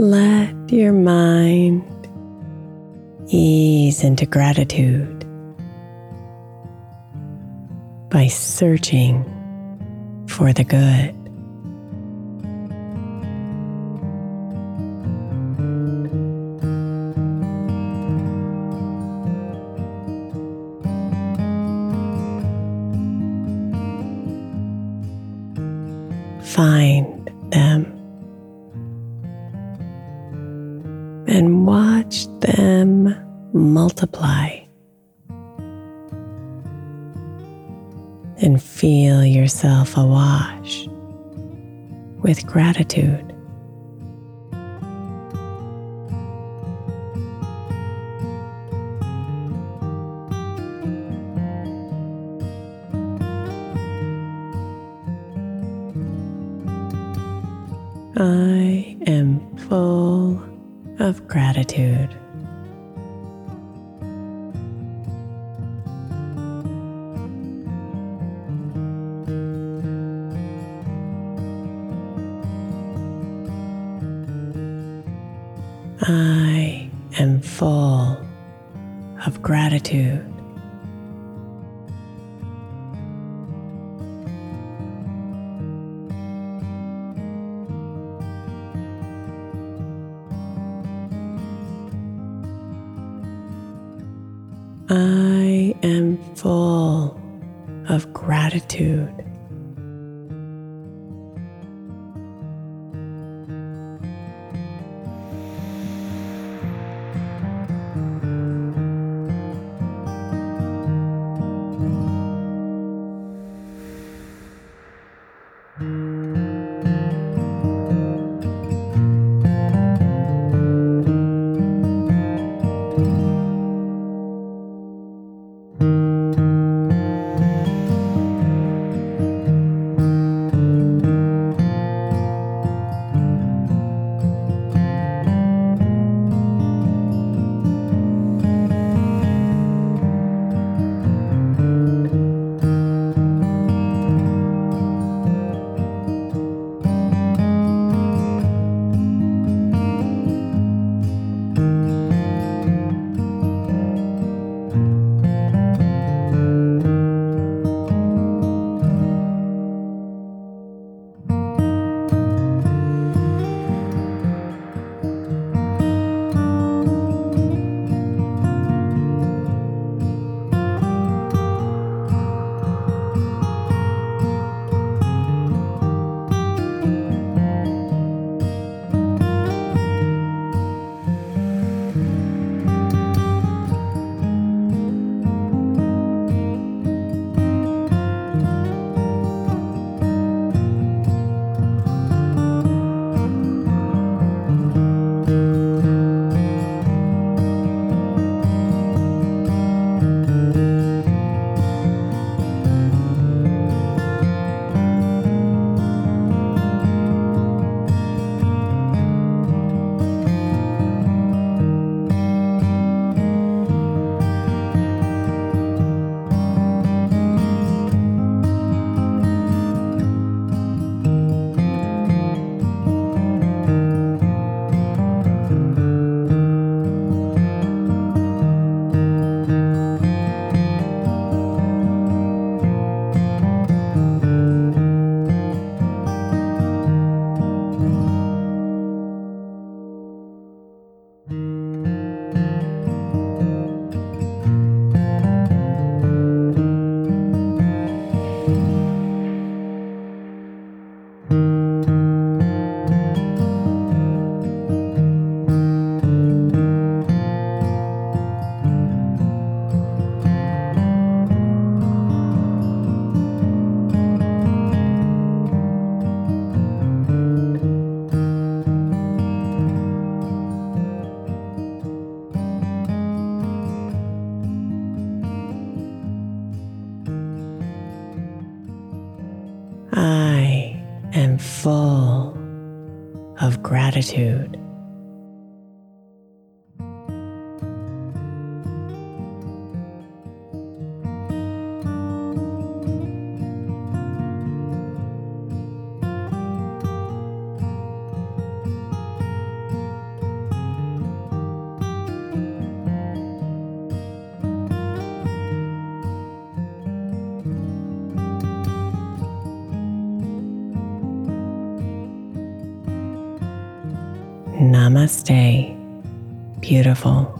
Let your mind ease into gratitude by searching for the good. And watch them multiply. And feel yourself awash with gratitude. I am full of gratitude. I am full of gratitude. I am full of gratitude. Full of gratitude. Namaste, beautiful.